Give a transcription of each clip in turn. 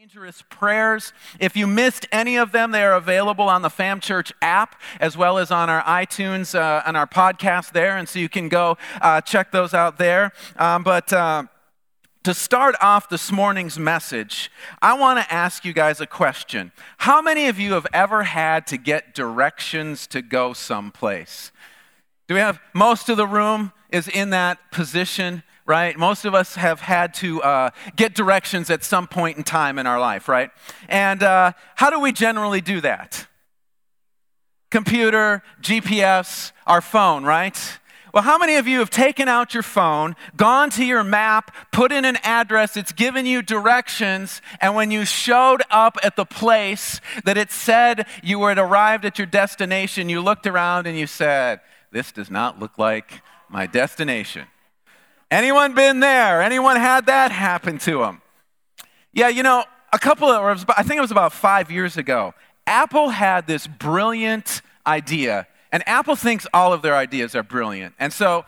Dangerous prayers. If you missed any of them, they are available on the Fam Church app as well as on our iTunes uh, and our podcast there. And so you can go uh, check those out there. Um, but uh, to start off this morning's message, I want to ask you guys a question. How many of you have ever had to get directions to go someplace? Do we have most of the room is in that position? Right? Most of us have had to uh, get directions at some point in time in our life, right? And uh, how do we generally do that? Computer, GPS, our phone, right? Well, how many of you have taken out your phone, gone to your map, put in an address, it's given you directions, and when you showed up at the place that it said you had arrived at your destination, you looked around and you said, This does not look like my destination. Anyone been there? Anyone had that happen to them? Yeah, you know, a couple of, I think it was about five years ago, Apple had this brilliant idea, and Apple thinks all of their ideas are brilliant. And so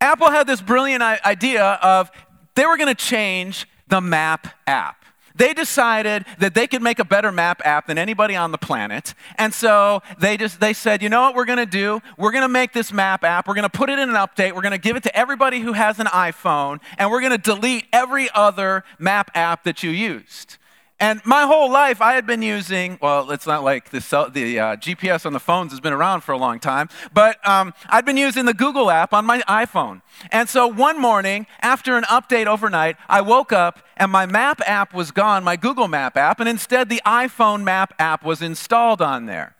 Apple had this brilliant idea of they were going to change the Map app they decided that they could make a better map app than anybody on the planet. And so they just they said, "You know what we're going to do? We're going to make this map app. We're going to put it in an update. We're going to give it to everybody who has an iPhone, and we're going to delete every other map app that you used." And my whole life, I had been using, well, it's not like the, the uh, GPS on the phones has been around for a long time, but um, I'd been using the Google app on my iPhone. And so one morning, after an update overnight, I woke up and my map app was gone, my Google Map app, and instead the iPhone map app was installed on there.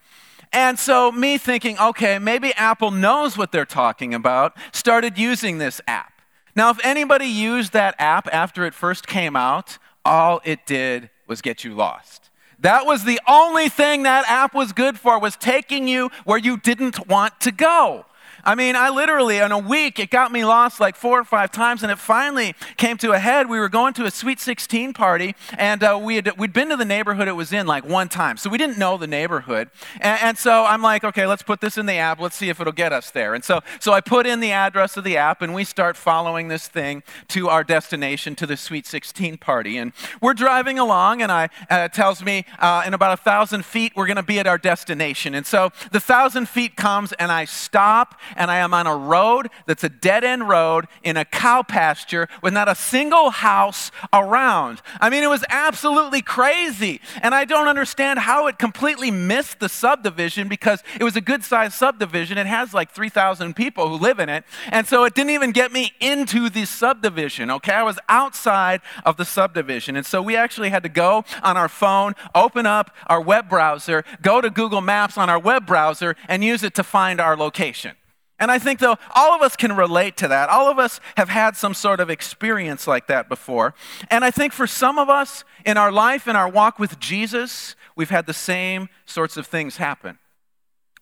And so, me thinking, okay, maybe Apple knows what they're talking about, started using this app. Now, if anybody used that app after it first came out, all it did was get you lost. That was the only thing that app was good for, was taking you where you didn't want to go. I mean, I literally, in a week, it got me lost like four or five times, and it finally came to a head. We were going to a Sweet 16 party, and uh, we had, we'd been to the neighborhood it was in like one time, so we didn't know the neighborhood. And, and so I'm like, okay, let's put this in the app. Let's see if it'll get us there. And so, so I put in the address of the app, and we start following this thing to our destination, to the Sweet 16 party. And we're driving along, and I uh, tells me uh, in about a thousand feet we're going to be at our destination. And so the thousand feet comes, and I stop and I am on a road that's a dead end road in a cow pasture with not a single house around. I mean, it was absolutely crazy. And I don't understand how it completely missed the subdivision because it was a good sized subdivision. It has like 3,000 people who live in it. And so it didn't even get me into the subdivision, okay? I was outside of the subdivision. And so we actually had to go on our phone, open up our web browser, go to Google Maps on our web browser, and use it to find our location. And I think, though, all of us can relate to that. All of us have had some sort of experience like that before. And I think for some of us in our life, in our walk with Jesus, we've had the same sorts of things happen.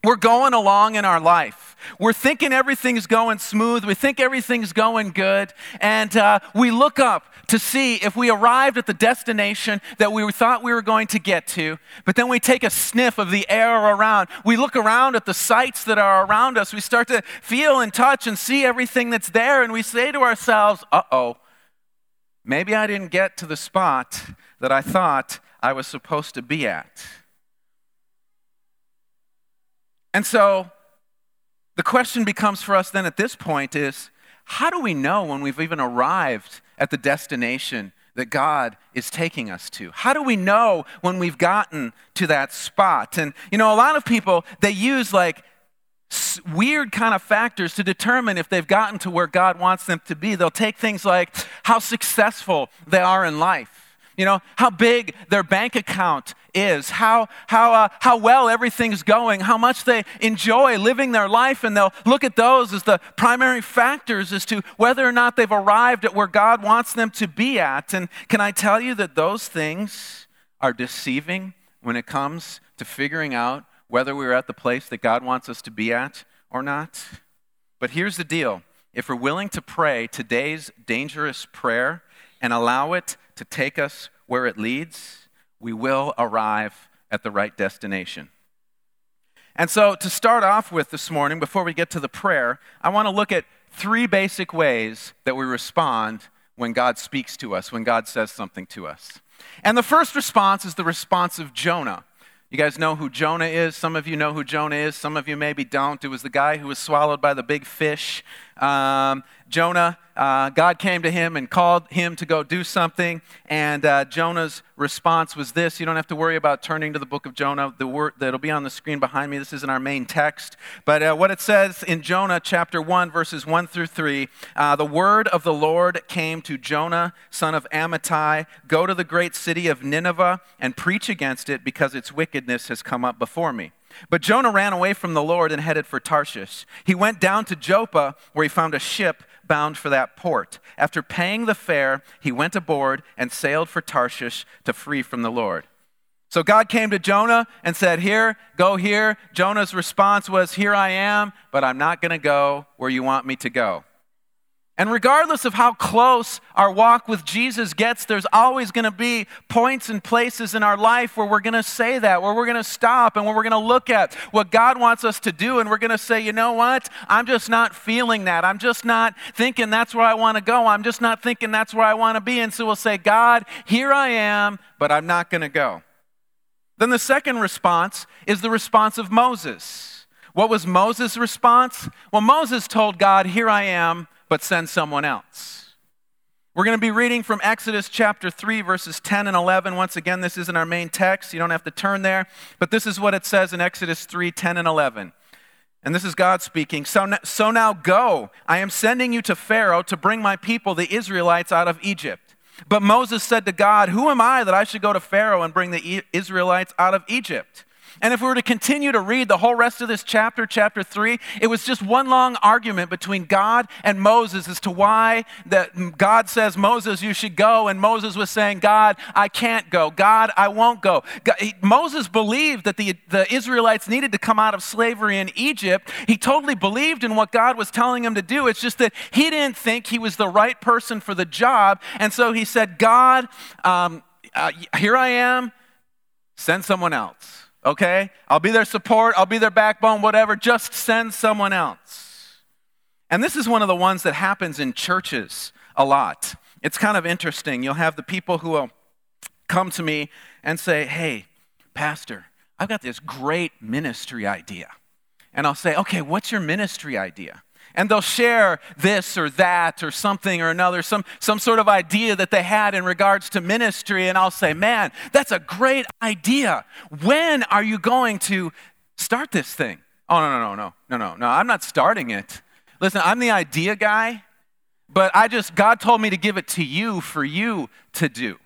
We're going along in our life. We're thinking everything's going smooth. We think everything's going good. And uh, we look up to see if we arrived at the destination that we thought we were going to get to. But then we take a sniff of the air around. We look around at the sights that are around us. We start to feel and touch and see everything that's there. And we say to ourselves, uh oh, maybe I didn't get to the spot that I thought I was supposed to be at. And so the question becomes for us then at this point is how do we know when we've even arrived at the destination that God is taking us to? How do we know when we've gotten to that spot? And, you know, a lot of people, they use like weird kind of factors to determine if they've gotten to where God wants them to be. They'll take things like how successful they are in life you know, how big their bank account is, how, how, uh, how well everything's going, how much they enjoy living their life, and they'll look at those as the primary factors as to whether or not they've arrived at where God wants them to be at. And can I tell you that those things are deceiving when it comes to figuring out whether we're at the place that God wants us to be at or not? But here's the deal if we're willing to pray today's dangerous prayer and allow it to take us where it leads, we will arrive at the right destination. And so, to start off with this morning, before we get to the prayer, I want to look at three basic ways that we respond when God speaks to us, when God says something to us. And the first response is the response of Jonah. You guys know who Jonah is? Some of you know who Jonah is. Some of you maybe don't. It was the guy who was swallowed by the big fish. Um, Jonah, uh, God came to him and called him to go do something. And uh, Jonah's response was this. You don't have to worry about turning to the book of Jonah. The word that'll be on the screen behind me. This isn't our main text. But uh, what it says in Jonah chapter 1, verses 1 through 3 uh, the word of the Lord came to Jonah, son of Amittai Go to the great city of Nineveh and preach against it because its wickedness has come up before me. But Jonah ran away from the Lord and headed for Tarshish. He went down to Joppa, where he found a ship bound for that port. After paying the fare, he went aboard and sailed for Tarshish to flee from the Lord. So God came to Jonah and said, Here, go here. Jonah's response was, Here I am, but I'm not going to go where you want me to go. And regardless of how close our walk with Jesus gets, there's always going to be points and places in our life where we're going to say that, where we're going to stop and where we're going to look at what God wants us to do. And we're going to say, you know what? I'm just not feeling that. I'm just not thinking that's where I want to go. I'm just not thinking that's where I want to be. And so we'll say, God, here I am, but I'm not going to go. Then the second response is the response of Moses. What was Moses' response? Well, Moses told God, Here I am but send someone else. We're going to be reading from Exodus chapter 3, verses 10 and 11. Once again, this isn't our main text. You don't have to turn there. But this is what it says in Exodus 3 10 and 11. And this is God speaking. So, so now go. I am sending you to Pharaoh to bring my people, the Israelites, out of Egypt. But Moses said to God, Who am I that I should go to Pharaoh and bring the Israelites out of Egypt? And if we were to continue to read the whole rest of this chapter, chapter 3, it was just one long argument between God and Moses as to why that God says, Moses, you should go. And Moses was saying, God, I can't go. God, I won't go. God, he, Moses believed that the, the Israelites needed to come out of slavery in Egypt. He totally believed in what God was telling him to do. It's just that he didn't think he was the right person for the job. And so he said, God, um, uh, here I am, send someone else okay? I'll be their support, I'll be their backbone, whatever. Just send someone else. And this is one of the ones that happens in churches a lot. It's kind of interesting. You'll have the people who will come to me and say, Hey, Pastor, I've got this great ministry idea. And I'll say, Okay, what's your ministry idea? And they'll share this or that or something or another, some, some sort of idea that they had in regards to ministry. And I'll say, Man, that's a great idea. When are you going to start this thing? Oh, no, no, no, no, no, no, no. I'm not starting it. Listen, I'm the idea guy, but I just, God told me to give it to you for you to do.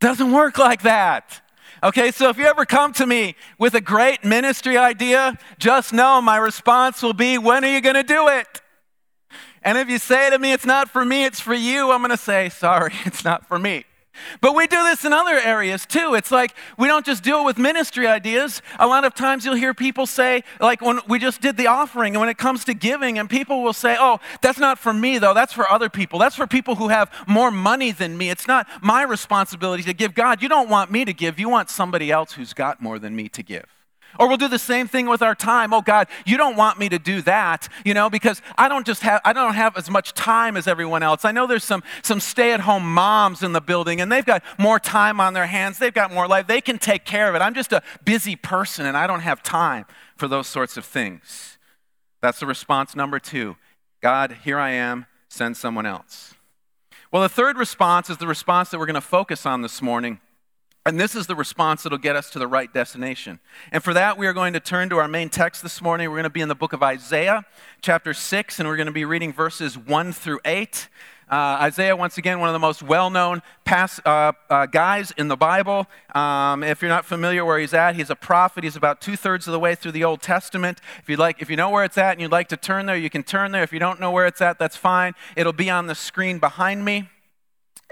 Doesn't work like that. Okay, so if you ever come to me with a great ministry idea, just know my response will be, When are you going to do it? And if you say to me, It's not for me, it's for you, I'm going to say, Sorry, it's not for me. But we do this in other areas too. It's like we don't just deal with ministry ideas. A lot of times you'll hear people say, like when we just did the offering, and when it comes to giving, and people will say, oh, that's not for me though, that's for other people. That's for people who have more money than me. It's not my responsibility to give. God, you don't want me to give, you want somebody else who's got more than me to give. Or we'll do the same thing with our time. Oh God, you don't want me to do that, you know, because I don't just have I don't have as much time as everyone else. I know there's some some stay-at-home moms in the building and they've got more time on their hands. They've got more life. They can take care of it. I'm just a busy person and I don't have time for those sorts of things. That's the response number 2. God, here I am, send someone else. Well, the third response is the response that we're going to focus on this morning. And this is the response that'll get us to the right destination. And for that, we are going to turn to our main text this morning. We're going to be in the book of Isaiah, chapter 6, and we're going to be reading verses 1 through 8. Uh, Isaiah, once again, one of the most well known uh, uh, guys in the Bible. Um, if you're not familiar where he's at, he's a prophet. He's about two thirds of the way through the Old Testament. If, you'd like, if you know where it's at and you'd like to turn there, you can turn there. If you don't know where it's at, that's fine. It'll be on the screen behind me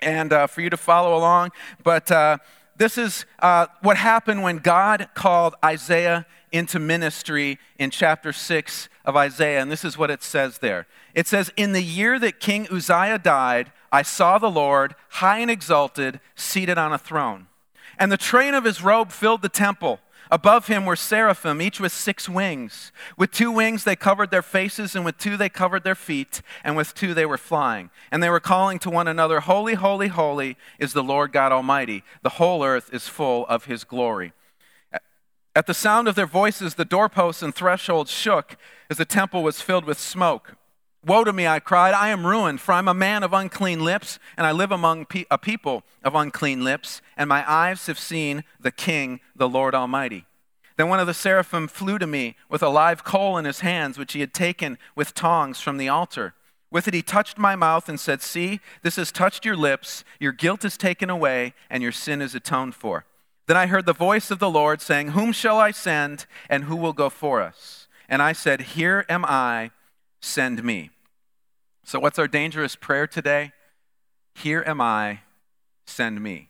and uh, for you to follow along. But uh, this is uh, what happened when God called Isaiah into ministry in chapter 6 of Isaiah. And this is what it says there it says, In the year that King Uzziah died, I saw the Lord, high and exalted, seated on a throne. And the train of his robe filled the temple. Above him were seraphim, each with six wings. With two wings they covered their faces, and with two they covered their feet, and with two they were flying. And they were calling to one another, Holy, holy, holy is the Lord God Almighty. The whole earth is full of his glory. At the sound of their voices, the doorposts and thresholds shook as the temple was filled with smoke. Woe to me, I cried. I am ruined, for I'm a man of unclean lips, and I live among pe- a people of unclean lips, and my eyes have seen the King, the Lord Almighty. Then one of the seraphim flew to me with a live coal in his hands, which he had taken with tongs from the altar. With it he touched my mouth and said, See, this has touched your lips, your guilt is taken away, and your sin is atoned for. Then I heard the voice of the Lord saying, Whom shall I send, and who will go for us? And I said, Here am I send me. So, what's our dangerous prayer today? Here am I, send me.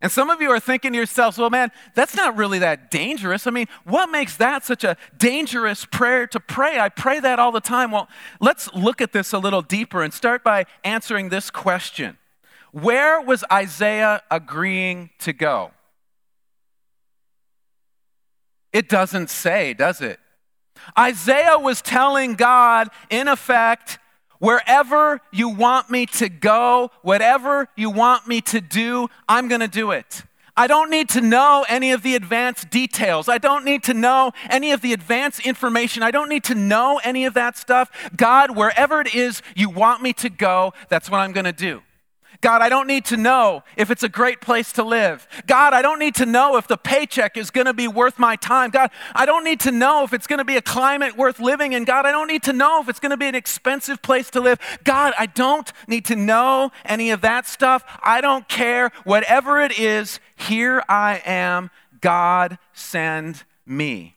And some of you are thinking to yourselves, well, man, that's not really that dangerous. I mean, what makes that such a dangerous prayer to pray? I pray that all the time. Well, let's look at this a little deeper and start by answering this question Where was Isaiah agreeing to go? It doesn't say, does it? Isaiah was telling God, in effect, wherever you want me to go, whatever you want me to do, I'm going to do it. I don't need to know any of the advanced details. I don't need to know any of the advanced information. I don't need to know any of that stuff. God, wherever it is you want me to go, that's what I'm going to do. God, I don't need to know if it's a great place to live. God, I don't need to know if the paycheck is going to be worth my time. God, I don't need to know if it's going to be a climate worth living in. God, I don't need to know if it's going to be an expensive place to live. God, I don't need to know any of that stuff. I don't care. Whatever it is, here I am. God, send me.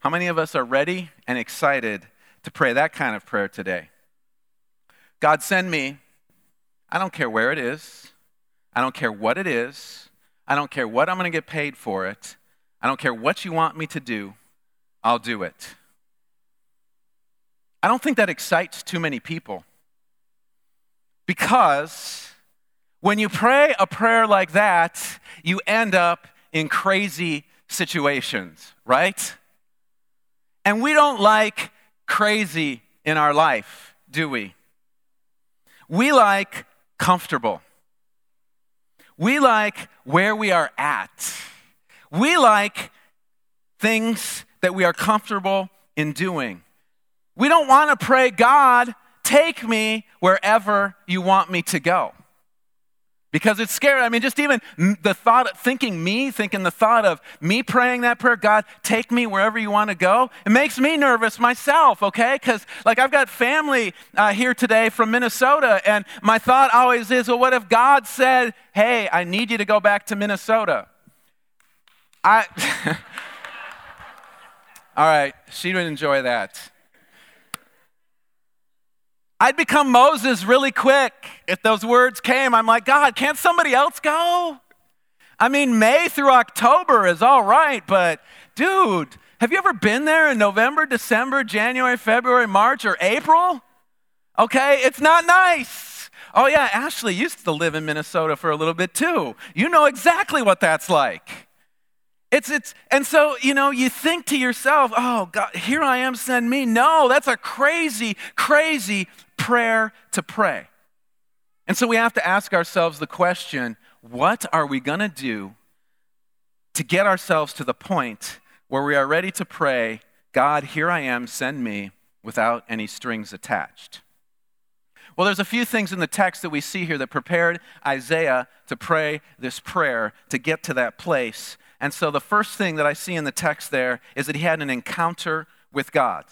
How many of us are ready and excited to pray that kind of prayer today? God, send me. I don't care where it is. I don't care what it is. I don't care what I'm going to get paid for it. I don't care what you want me to do. I'll do it. I don't think that excites too many people. Because when you pray a prayer like that, you end up in crazy situations, right? And we don't like crazy in our life, do we? We like comfortable. We like where we are at. We like things that we are comfortable in doing. We don't want to pray, God, take me wherever you want me to go because it's scary. I mean, just even the thought of thinking me, thinking the thought of me praying that prayer, God, take me wherever you want to go, it makes me nervous myself, okay? Because, like, I've got family uh, here today from Minnesota, and my thought always is, well, what if God said, hey, I need you to go back to Minnesota? I. All right, she would enjoy that. I'd become Moses really quick. If those words came, I'm like, God, can't somebody else go? I mean, May through October is all right, but dude, have you ever been there in November, December, January, February, March, or April? Okay, it's not nice. Oh, yeah, Ashley used to live in Minnesota for a little bit too. You know exactly what that's like. It's, it's, and so, you know, you think to yourself, oh, God, here I am, send me. No, that's a crazy, crazy prayer to pray. And so we have to ask ourselves the question what are we going to do to get ourselves to the point where we are ready to pray, God, here I am, send me, without any strings attached? Well, there's a few things in the text that we see here that prepared Isaiah to pray this prayer to get to that place and so the first thing that I see in the text there is that he had an encounter with God.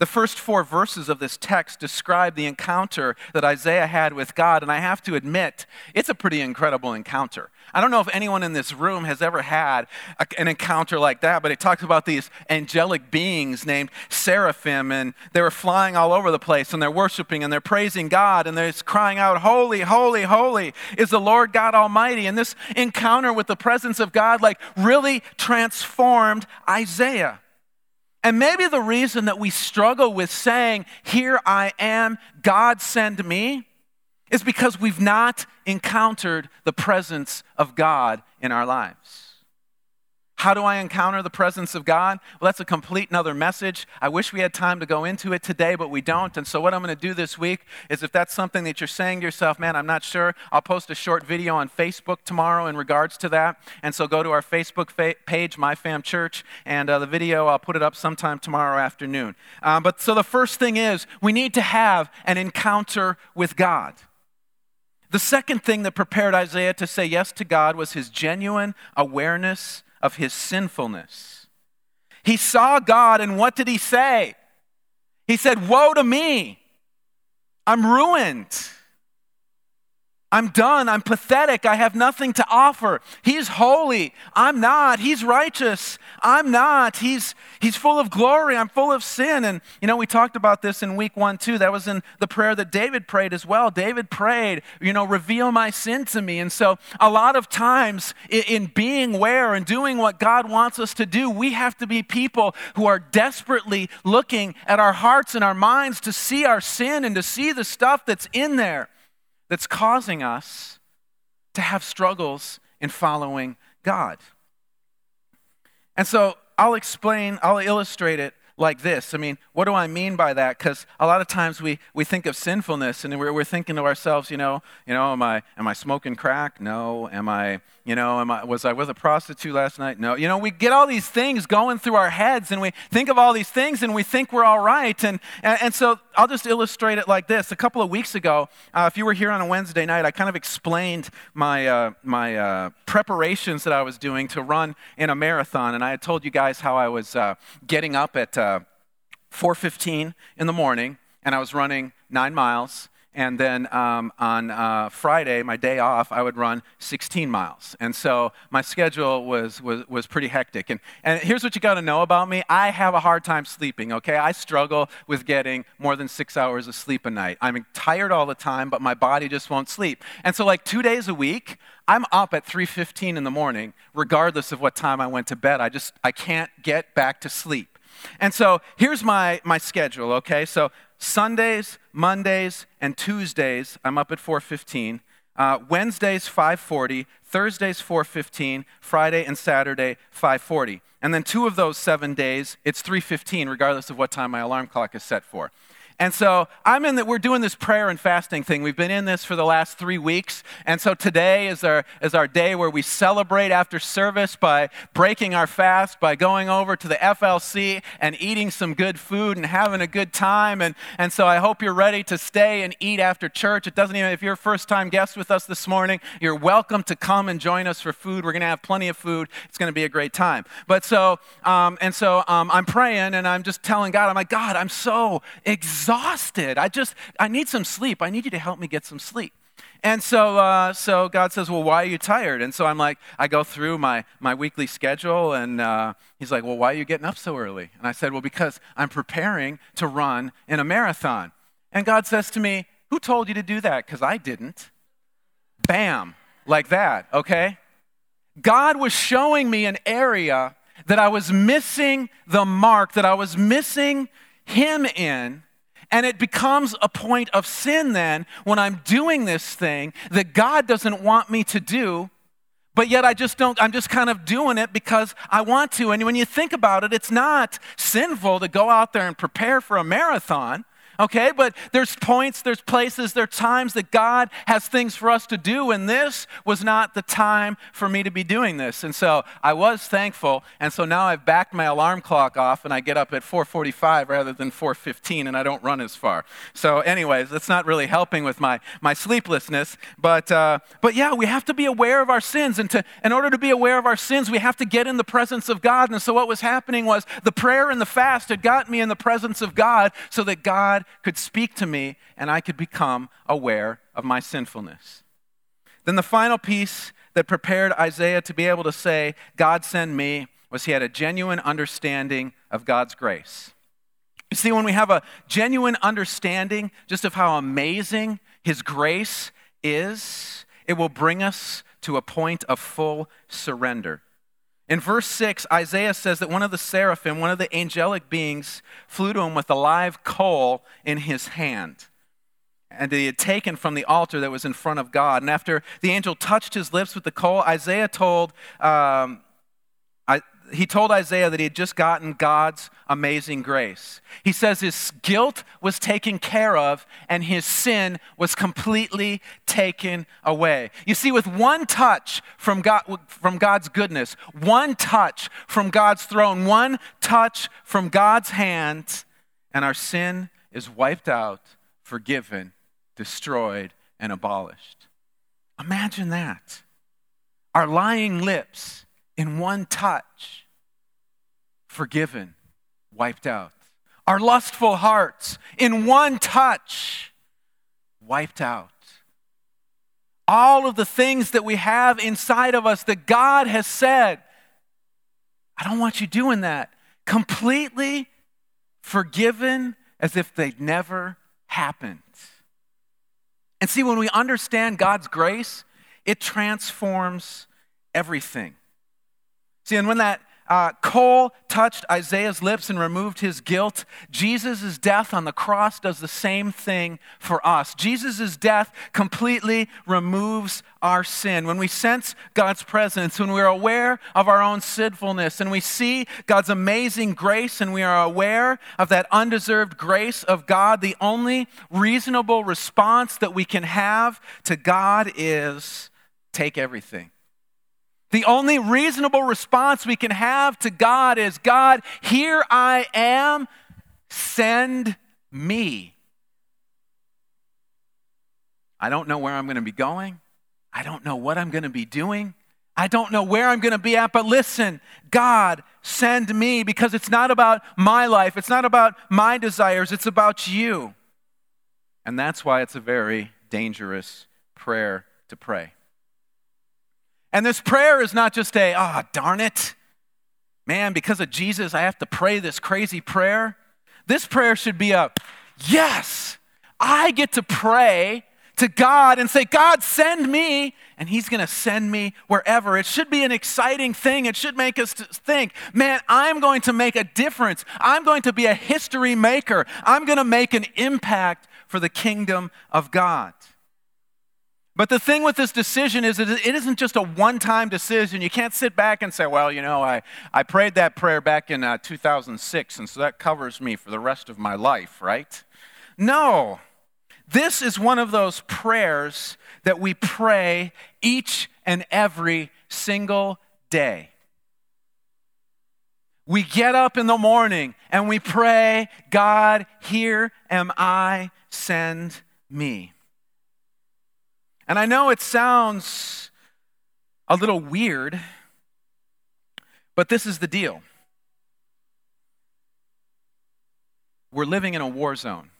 The first four verses of this text describe the encounter that Isaiah had with God, and I have to admit, it's a pretty incredible encounter. I don't know if anyone in this room has ever had a, an encounter like that, but it talks about these angelic beings named seraphim, and they were flying all over the place, and they're worshiping and they're praising God, and they're crying out, Holy, holy, holy is the Lord God Almighty. And this encounter with the presence of God, like, really transformed Isaiah. And maybe the reason that we struggle with saying, Here I am, God send me, is because we've not encountered the presence of God in our lives. How do I encounter the presence of God? Well, that's a complete another message. I wish we had time to go into it today, but we don't. And so, what I'm going to do this week is if that's something that you're saying to yourself, man, I'm not sure, I'll post a short video on Facebook tomorrow in regards to that. And so, go to our Facebook fa- page, My Fam Church, and uh, the video, I'll put it up sometime tomorrow afternoon. Um, but so, the first thing is we need to have an encounter with God. The second thing that prepared Isaiah to say yes to God was his genuine awareness of his sinfulness. He saw God, and what did he say? He said, Woe to me! I'm ruined. I'm done. I'm pathetic. I have nothing to offer. He's holy. I'm not. He's righteous. I'm not. He's, he's full of glory. I'm full of sin. And, you know, we talked about this in week one, too. That was in the prayer that David prayed as well. David prayed, you know, reveal my sin to me. And so, a lot of times in, in being where and doing what God wants us to do, we have to be people who are desperately looking at our hearts and our minds to see our sin and to see the stuff that's in there that's causing us to have struggles in following God. And so I'll explain, I'll illustrate it like this. I mean, what do I mean by that? Because a lot of times we, we think of sinfulness and we're, we're thinking to ourselves, you know, you know, am I, am I smoking crack? No. Am I, you know, am I, was I with a prostitute last night? No. You know, we get all these things going through our heads and we think of all these things and we think we're all right. And, and, and so I'll just illustrate it like this. A couple of weeks ago, uh, if you were here on a Wednesday night, I kind of explained my, uh, my uh, preparations that I was doing to run in a marathon. And I had told you guys how I was uh, getting up at uh, 4.15 in the morning, and I was running nine miles. And then um, on uh, Friday, my day off, I would run 16 miles. And so my schedule was, was, was pretty hectic. And, and here's what you got to know about me I have a hard time sleeping, okay? I struggle with getting more than six hours of sleep a night. I'm tired all the time, but my body just won't sleep. And so, like two days a week, I'm up at 3:15 in the morning, regardless of what time I went to bed. I just I can't get back to sleep. And so here's my, my schedule, okay? So Sundays, Mondays, and Tuesdays, I'm up at 4:15. Uh, Wednesdays 5:40, Thursdays 4:15, Friday and Saturday 5:40. And then two of those seven days, it's 3:15, regardless of what time my alarm clock is set for. And so I'm in that we're doing this prayer and fasting thing. We've been in this for the last three weeks. And so today is our, is our day where we celebrate after service by breaking our fast, by going over to the FLC and eating some good food and having a good time. And, and so I hope you're ready to stay and eat after church. It doesn't even, if you're a first time guest with us this morning, you're welcome to come and join us for food. We're going to have plenty of food. It's going to be a great time. But so, um, and so um, I'm praying and I'm just telling God, I'm like, God, I'm so exhausted exhausted. I just, I need some sleep. I need you to help me get some sleep. And so, uh, so God says, Well, why are you tired? And so I'm like, I go through my, my weekly schedule, and uh, He's like, Well, why are you getting up so early? And I said, Well, because I'm preparing to run in a marathon. And God says to me, Who told you to do that? Because I didn't. Bam, like that, okay? God was showing me an area that I was missing the mark, that I was missing Him in. And it becomes a point of sin then when I'm doing this thing that God doesn't want me to do, but yet I just don't, I'm just kind of doing it because I want to. And when you think about it, it's not sinful to go out there and prepare for a marathon okay? But there's points, there's places, there are times that God has things for us to do, and this was not the time for me to be doing this. And so I was thankful, and so now I've backed my alarm clock off, and I get up at 4:45 rather than 4:15, and I don't run as far. So, anyways, that's not really helping with my my sleeplessness. But uh, but yeah, we have to be aware of our sins, and to in order to be aware of our sins, we have to get in the presence of God. And so what was happening was the prayer and the fast had gotten me in the presence of God, so that God could speak to me and I could become aware of my sinfulness. Then the final piece that prepared Isaiah to be able to say, God send me, was he had a genuine understanding of God's grace. You see, when we have a genuine understanding just of how amazing his grace is, it will bring us to a point of full surrender. In verse 6, Isaiah says that one of the seraphim, one of the angelic beings, flew to him with a live coal in his hand. and he had taken from the altar that was in front of God. And after the angel touched his lips with the coal, Isaiah told, um, he told Isaiah that he had just gotten God's amazing grace. He says his guilt was taken care of and his sin was completely taken away. You see, with one touch from, God, from God's goodness, one touch from God's throne, one touch from God's hand, and our sin is wiped out, forgiven, destroyed, and abolished. Imagine that. Our lying lips in one touch, forgiven, wiped out. Our lustful hearts in one touch, wiped out. All of the things that we have inside of us that God has said, I don't want you doing that. Completely forgiven as if they'd never happened. And see, when we understand God's grace, it transforms everything. See, and when that uh, coal touched Isaiah's lips and removed his guilt. Jesus' death on the cross does the same thing for us. Jesus' death completely removes our sin. When we sense God's presence, when we're aware of our own sinfulness, and we see God's amazing grace, and we are aware of that undeserved grace of God, the only reasonable response that we can have to God is take everything. The only reasonable response we can have to God is God, here I am, send me. I don't know where I'm going to be going. I don't know what I'm going to be doing. I don't know where I'm going to be at, but listen, God, send me because it's not about my life. It's not about my desires. It's about you. And that's why it's a very dangerous prayer to pray. And this prayer is not just a, ah, oh, darn it, man, because of Jesus, I have to pray this crazy prayer. This prayer should be a, yes, I get to pray to God and say, God, send me, and He's going to send me wherever. It should be an exciting thing. It should make us think, man, I'm going to make a difference. I'm going to be a history maker. I'm going to make an impact for the kingdom of God. But the thing with this decision is that it isn't just a one time decision. You can't sit back and say, well, you know, I, I prayed that prayer back in uh, 2006, and so that covers me for the rest of my life, right? No. This is one of those prayers that we pray each and every single day. We get up in the morning and we pray, God, here am I, send me. And I know it sounds a little weird, but this is the deal. We're living in a war zone.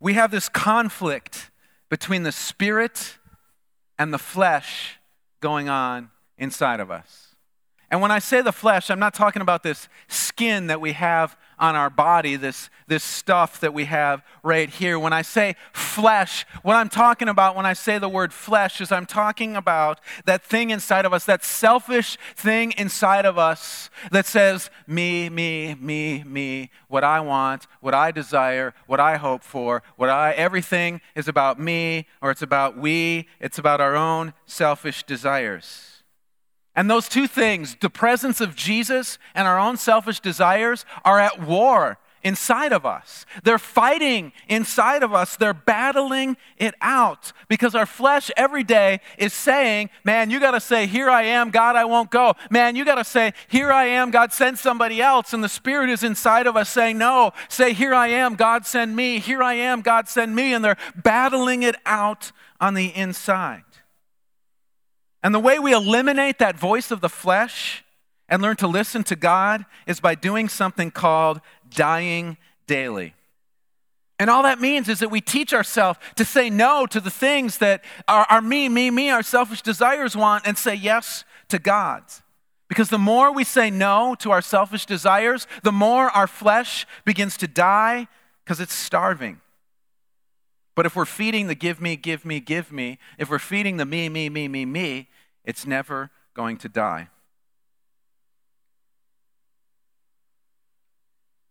We have this conflict between the spirit and the flesh going on inside of us. And when I say the flesh, I'm not talking about this skin that we have on our body, this, this stuff that we have right here. When I say flesh, what I'm talking about when I say the word flesh is I'm talking about that thing inside of us, that selfish thing inside of us that says, me, me, me, me, what I want, what I desire, what I hope for, what I, everything is about me or it's about we, it's about our own selfish desires. And those two things, the presence of Jesus and our own selfish desires, are at war inside of us. They're fighting inside of us. They're battling it out because our flesh every day is saying, Man, you got to say, Here I am, God, I won't go. Man, you got to say, Here I am, God, send somebody else. And the Spirit is inside of us saying, No, say, Here I am, God, send me. Here I am, God, send me. And they're battling it out on the inside. And the way we eliminate that voice of the flesh and learn to listen to God is by doing something called dying daily. And all that means is that we teach ourselves to say no to the things that our, our me, me, me, our selfish desires want, and say yes to God's. Because the more we say no to our selfish desires, the more our flesh begins to die because it's starving. But if we're feeding the give me, give me, give me, if we're feeding the me, me, me, me, me, it's never going to die.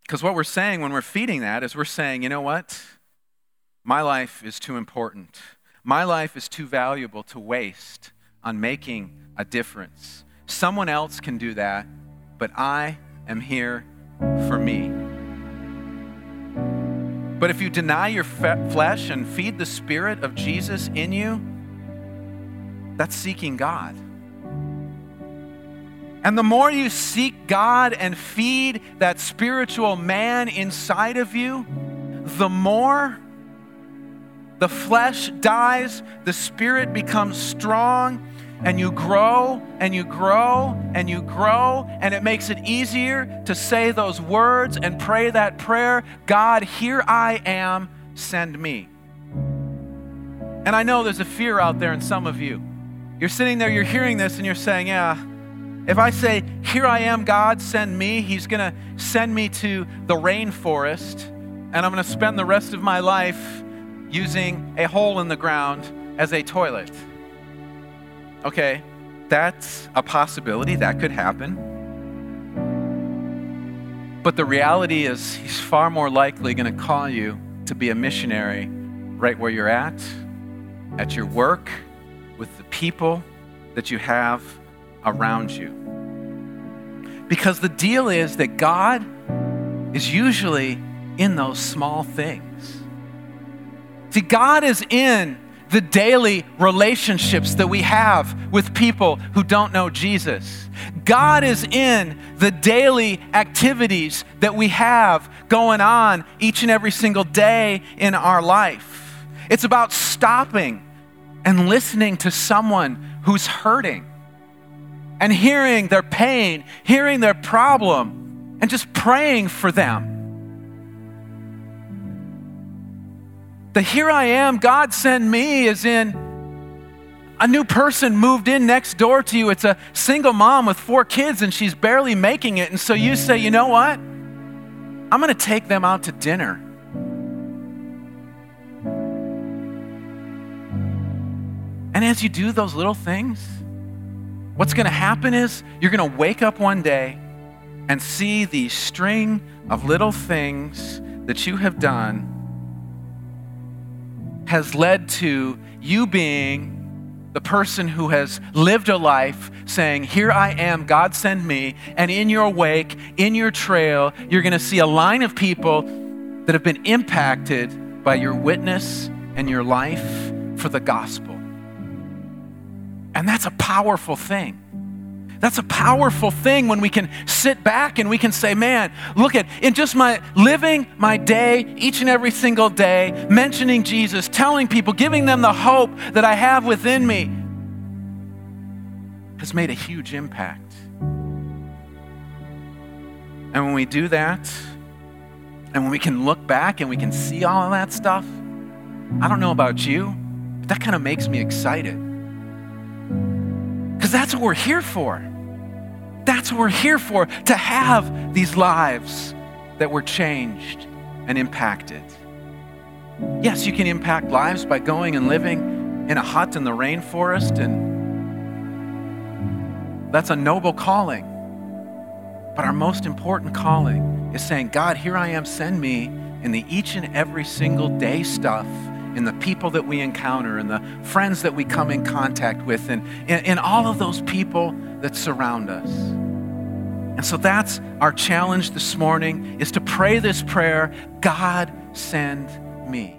Because what we're saying when we're feeding that is we're saying, you know what? My life is too important. My life is too valuable to waste on making a difference. Someone else can do that, but I am here for me. But if you deny your fe- flesh and feed the Spirit of Jesus in you, that's seeking God. And the more you seek God and feed that spiritual man inside of you, the more the flesh dies, the spirit becomes strong, and you grow and you grow and you grow, and it makes it easier to say those words and pray that prayer God, here I am, send me. And I know there's a fear out there in some of you. You're sitting there, you're hearing this, and you're saying, Yeah, if I say, Here I am, God, send me, He's going to send me to the rainforest, and I'm going to spend the rest of my life using a hole in the ground as a toilet. Okay, that's a possibility. That could happen. But the reality is, He's far more likely going to call you to be a missionary right where you're at, at your work, with the people that you have around you. Because the deal is that God is usually in those small things. See, God is in the daily relationships that we have with people who don't know Jesus. God is in the daily activities that we have going on each and every single day in our life. It's about stopping and listening to someone who's hurting and hearing their pain, hearing their problem, and just praying for them. The here I am, God send me is in a new person moved in next door to you. It's a single mom with four kids and she's barely making it. And so you say, you know what? I'm going to take them out to dinner. And as you do those little things, What's going to happen is you're going to wake up one day and see the string of little things that you have done has led to you being the person who has lived a life saying, Here I am, God send me. And in your wake, in your trail, you're going to see a line of people that have been impacted by your witness and your life for the gospel. And that's a powerful thing. That's a powerful thing when we can sit back and we can say, man, look at, in just my living my day, each and every single day, mentioning Jesus, telling people, giving them the hope that I have within me, has made a huge impact. And when we do that, and when we can look back and we can see all of that stuff, I don't know about you, but that kind of makes me excited. Because that's what we're here for. That's what we're here for, to have these lives that were changed and impacted. Yes, you can impact lives by going and living in a hut in the rainforest, and that's a noble calling. But our most important calling is saying, God, here I am, send me in the each and every single day stuff in the people that we encounter, in the friends that we come in contact with, and in, in all of those people that surround us. And so that's our challenge this morning is to pray this prayer, God send me.